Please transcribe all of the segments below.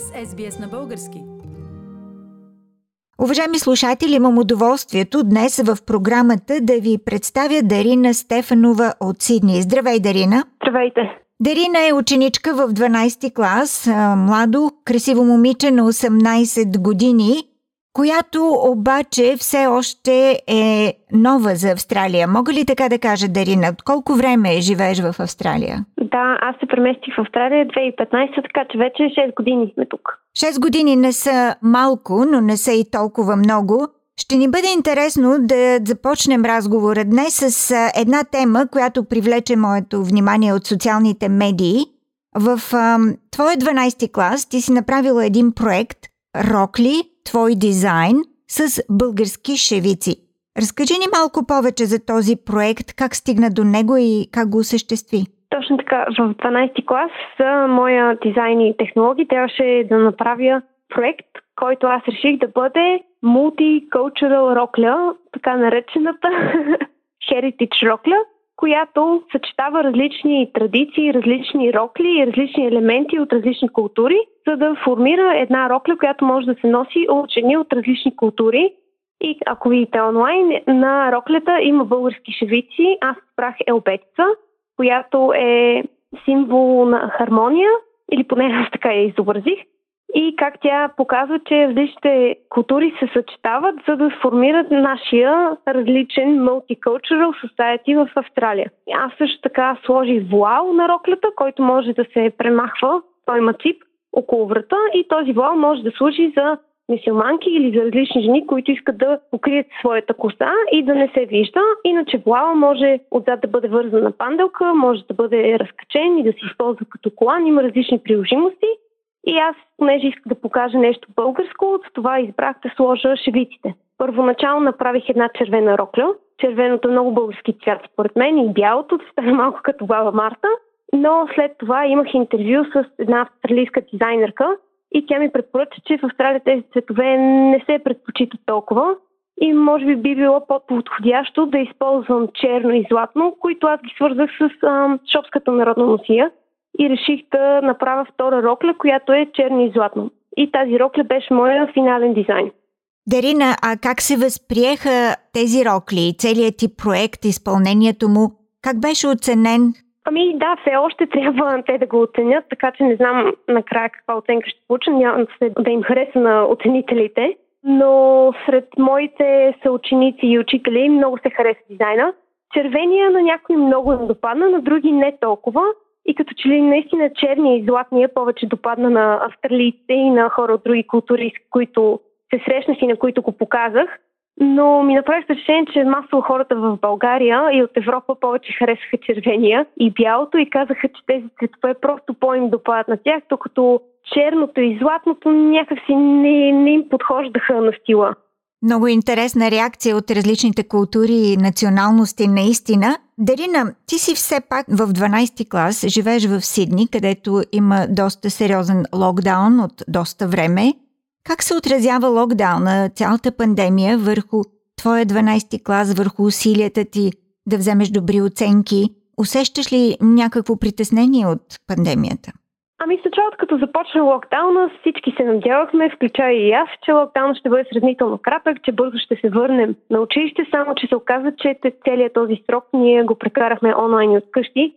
сте с SBS на български. Уважаеми слушатели, имам удоволствието днес в програмата да ви представя Дарина Стефанова от Сидни. Здравей, Дарина! Здравейте! Дарина е ученичка в 12 ти клас, младо, красиво момиче на 18 години, която обаче все още е нова за Австралия. Мога ли така да кажа, Дарина? От колко време живееш в Австралия? Да, аз се преместих в Австралия 2015, така че вече 6 години сме тук. 6 години не са малко, но не са и толкова много. Ще ни бъде интересно да започнем разговора днес с една тема, която привлече моето внимание от социалните медии. В твоя 12 клас ти си направила един проект Рокли, твой дизайн с български шевици. Разкажи ни малко повече за този проект, как стигна до него и как го осъществи. Точно така, в 12 клас за моя дизайн и технологии трябваше да направя проект, който аз реших да бъде Multicultural Рокля, така наречената Heritage Рокля, която съчетава различни традиции, различни рокли и различни елементи от различни култури, за да формира една рокля, която може да се носи от жени от различни култури. И ако видите онлайн, на роклята има български шевици. Аз правих елбетица, която е символ на хармония, или поне аз така я изобразих, и как тя показва, че различните култури се съчетават, за да сформират нашия различен multicultural society в Австралия. Аз също така сложих вуал на роклята, който може да се премахва, той има цип около врата и този вуал може да служи за мисиоманки или за различни жени, които искат да покрият своята коса и да не се вижда. Иначе блава може отзад да бъде вързана на панделка, може да бъде разкачен и да се използва като колан. Има различни приложимости. И аз, понеже исках да покажа нещо българско, от това избрах да сложа шевиците. Първоначално направих една червена рокля. Червеното е много български цвят според мен и бялото да стане малко като баба Марта. Но след това имах интервю с една австралийска дизайнерка, и тя ми препоръча, че в Австралия тези цветове не се предпочитат толкова и може би би било по-подходящо да използвам черно и златно, които аз ги свързах с а, шопската народна носия и реших да направя втора рокля, която е черно и златно. И тази рокля беше моя финален дизайн. Дарина, а как се възприеха тези рокли, целият ти проект, изпълнението му? Как беше оценен Ами да, все още трябва те да го оценят, така че не знам накрая каква оценка ще получа. Няма се да им хареса на оценителите. Но сред моите съученици и учители много се хареса дизайна. Червения на някои много не допадна, на други не толкова. И като че ли наистина черния и златния повече допадна на австралийците и на хора от други култури, с които се срещнах и на които го показах но ми направи впечатление, че масово хората в България и от Европа повече харесаха червения и бялото и казаха, че тези цветове просто по-им допадат на тях, докато черното и златното някакси не, не им подхождаха на стила. Много интересна реакция от различните култури и националности наистина. Дарина, ти си все пак в 12 клас, живееш в Сидни, където има доста сериозен локдаун от доста време. Как се отразява локдауна, цялата пандемия върху твоя 12 клас, върху усилията ти да вземеш добри оценки? Усещаш ли някакво притеснение от пандемията? Ами в началото, като започна локдауна, всички се надявахме, включая и аз, че локдаун ще бъде сравнително кратък, че бързо ще се върнем на училище, само че се оказа, че целият този срок ние го прекарахме онлайн от къщи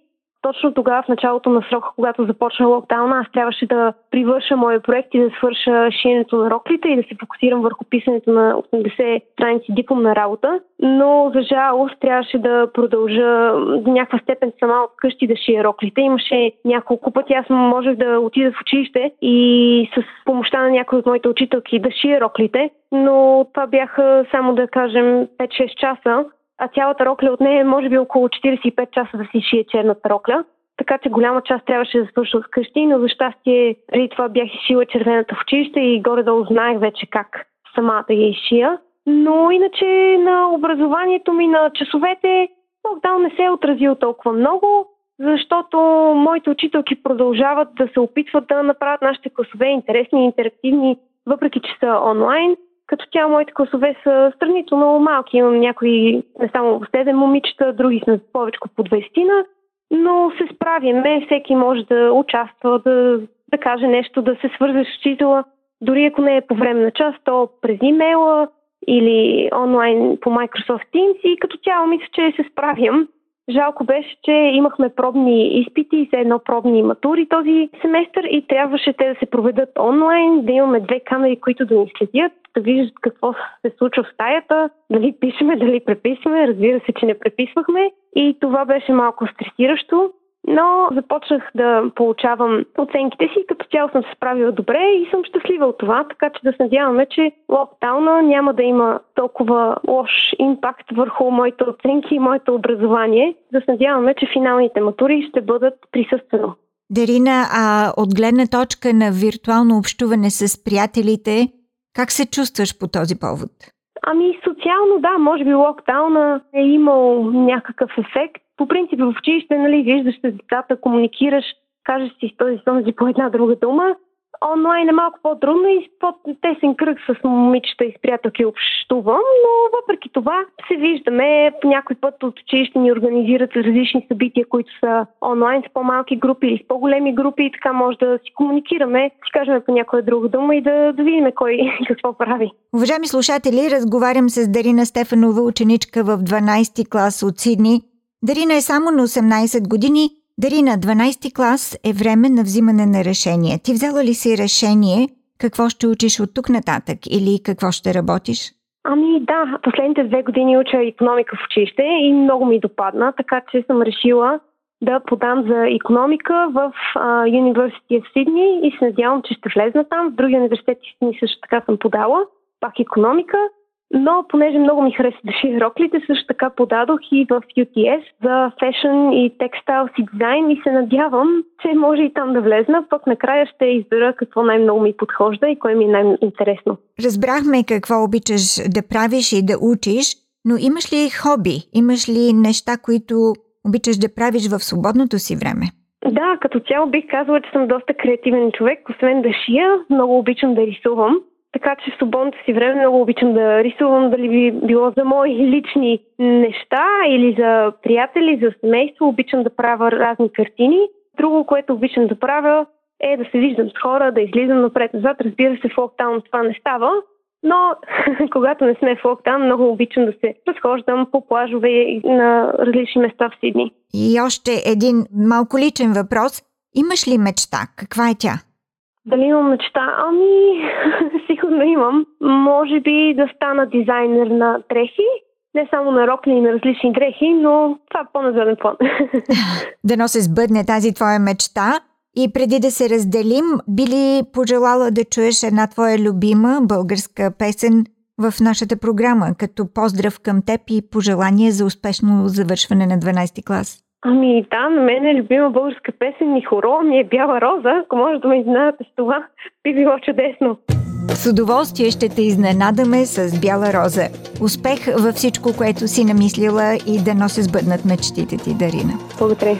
точно тогава, в началото на срока, когато започна локдауна, аз трябваше да привърша моя проект и да свърша шиенето на роклите и да се фокусирам върху писането на 80 страници дипломна работа. Но, за жалост, трябваше да продължа до някаква степен сама от къщи да шия роклите. Имаше няколко пъти, аз можех да отида в училище и с помощта на някои от моите учителки да шия роклите, но това бяха само да кажем 5-6 часа а цялата рокля от нея може би около 45 часа да си шие черната рокля. Така че голяма част трябваше да свърша вкъщи, но за щастие преди това бях изшила червената в училище и горе-долу знаех вече как сама да я изшия. Но иначе на образованието ми, на часовете, локдаун не се е отразил толкова много, защото моите учителки продължават да се опитват да направят нашите класове интересни и интерактивни, въпреки че са онлайн. Като тя моите класове са сравнително малки. Имам някои не само 7 момичета, други сме повече по 20 но се справяме. Всеки може да участва, да да каже нещо, да се свързаш с учителя, дори ако не е по време на час, то през имейла или онлайн по Microsoft Teams и като цяло мисля, че се справям. Жалко беше, че имахме пробни изпити за едно пробни матури този семестър и трябваше те да се проведат онлайн, да имаме две камери, които да ни следят, да виждат какво се случва в стаята, дали пишеме, дали преписваме. Разбира се, че не преписвахме и това беше малко стресиращо но започнах да получавам оценките си като цяло съм се справила добре и съм щастлива от това, така че да се надяваме, че локдауна няма да има толкова лош импакт върху моите оценки и моето образование. Да се надяваме, че финалните матури ще бъдат присъствено. Дарина, а от гледна точка на виртуално общуване с приятелите, как се чувстваш по този повод? Ами социално да, може би локдауна е имал някакъв ефект, по принцип в училище, нали, виждаш децата, комуникираш, кажеш си с този си по една друга дума. Онлайн е малко по-трудно и по-тесен кръг с момичета и с приятелки общувам, но въпреки това се виждаме. По някой път от училище ни организират различни събития, които са онлайн с по-малки групи или с по-големи групи и така може да си комуникираме, си кажем по някоя друга дума и да, да видим кой какво прави. Уважаеми слушатели, разговарям с Дарина Стефанова, ученичка в 12 клас от Сидни. Дарина е само на 18 години. Дарина, 12 клас е време на взимане на решение. Ти взела ли си решение какво ще учиш от тук нататък или какво ще работиш? Ами да, последните две години уча економика в училище и много ми допадна, така че съм решила да подам за економика в университет в Сидни и се надявам, че ще влезна там. В други университети в Сидни също така съм подала, пак економика но понеже много ми хареса да шия роклите, също така подадох и в UTS за фешън и текстайл си дизайн и се надявам, че може и там да влезна, пък накрая ще избера какво най-много ми подхожда и кое ми е най-интересно. Разбрахме какво обичаш да правиш и да учиш, но имаш ли хоби? Имаш ли неща, които обичаш да правиш в свободното си време? Да, като цяло бих казала, че съм доста креативен човек. Освен да шия, много обичам да рисувам. Така че в свободното си време много обичам да рисувам, дали би било за мои лични неща или за приятели, за семейство. Обичам да правя разни картини. Друго, което обичам да правя е да се виждам с хора, да излизам напред-назад. Разбира се, в локтаун това не става, но когато не сме в локтаун, много обичам да се разхождам по плажове на различни места в Сидни. И още един малко личен въпрос. Имаш ли мечта? Каква е тя? Дали имам мечта? Ами, сигурно имам. Може би да стана дизайнер на дрехи. Не само на рокли и на различни дрехи, но това е по-назаден план. да се сбъдне тази твоя мечта. И преди да се разделим, би ли пожелала да чуеш една твоя любима българска песен в нашата програма, като поздрав към теб и пожелание за успешно завършване на 12 клас? Ами да, на мен е любима българска песен и хоро ми е Бяла роза. Ако може да ме изненадате с това, би било чудесно. С удоволствие ще те изненадаме с Бяла роза. Успех във всичко, което си намислила и да носи сбъднат мечтите ти, Дарина. Благодаря.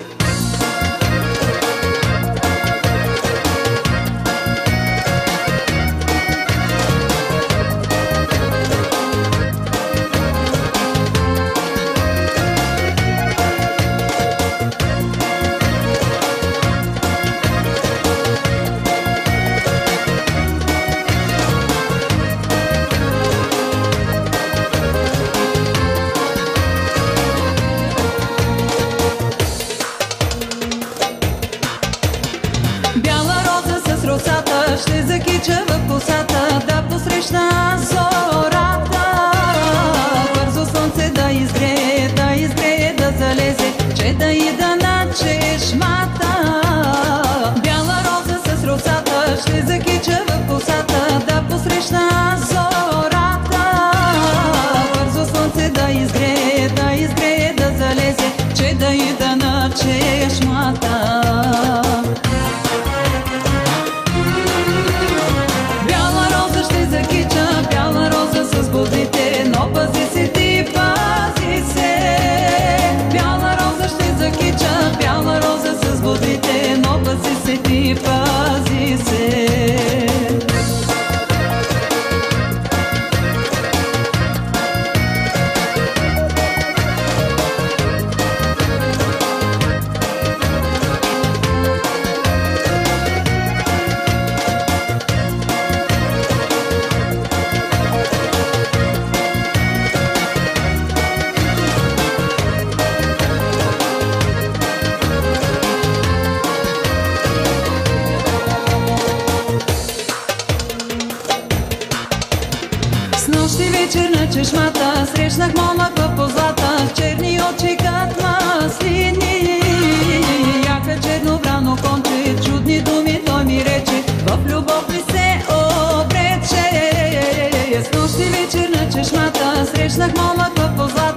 Like my luck, those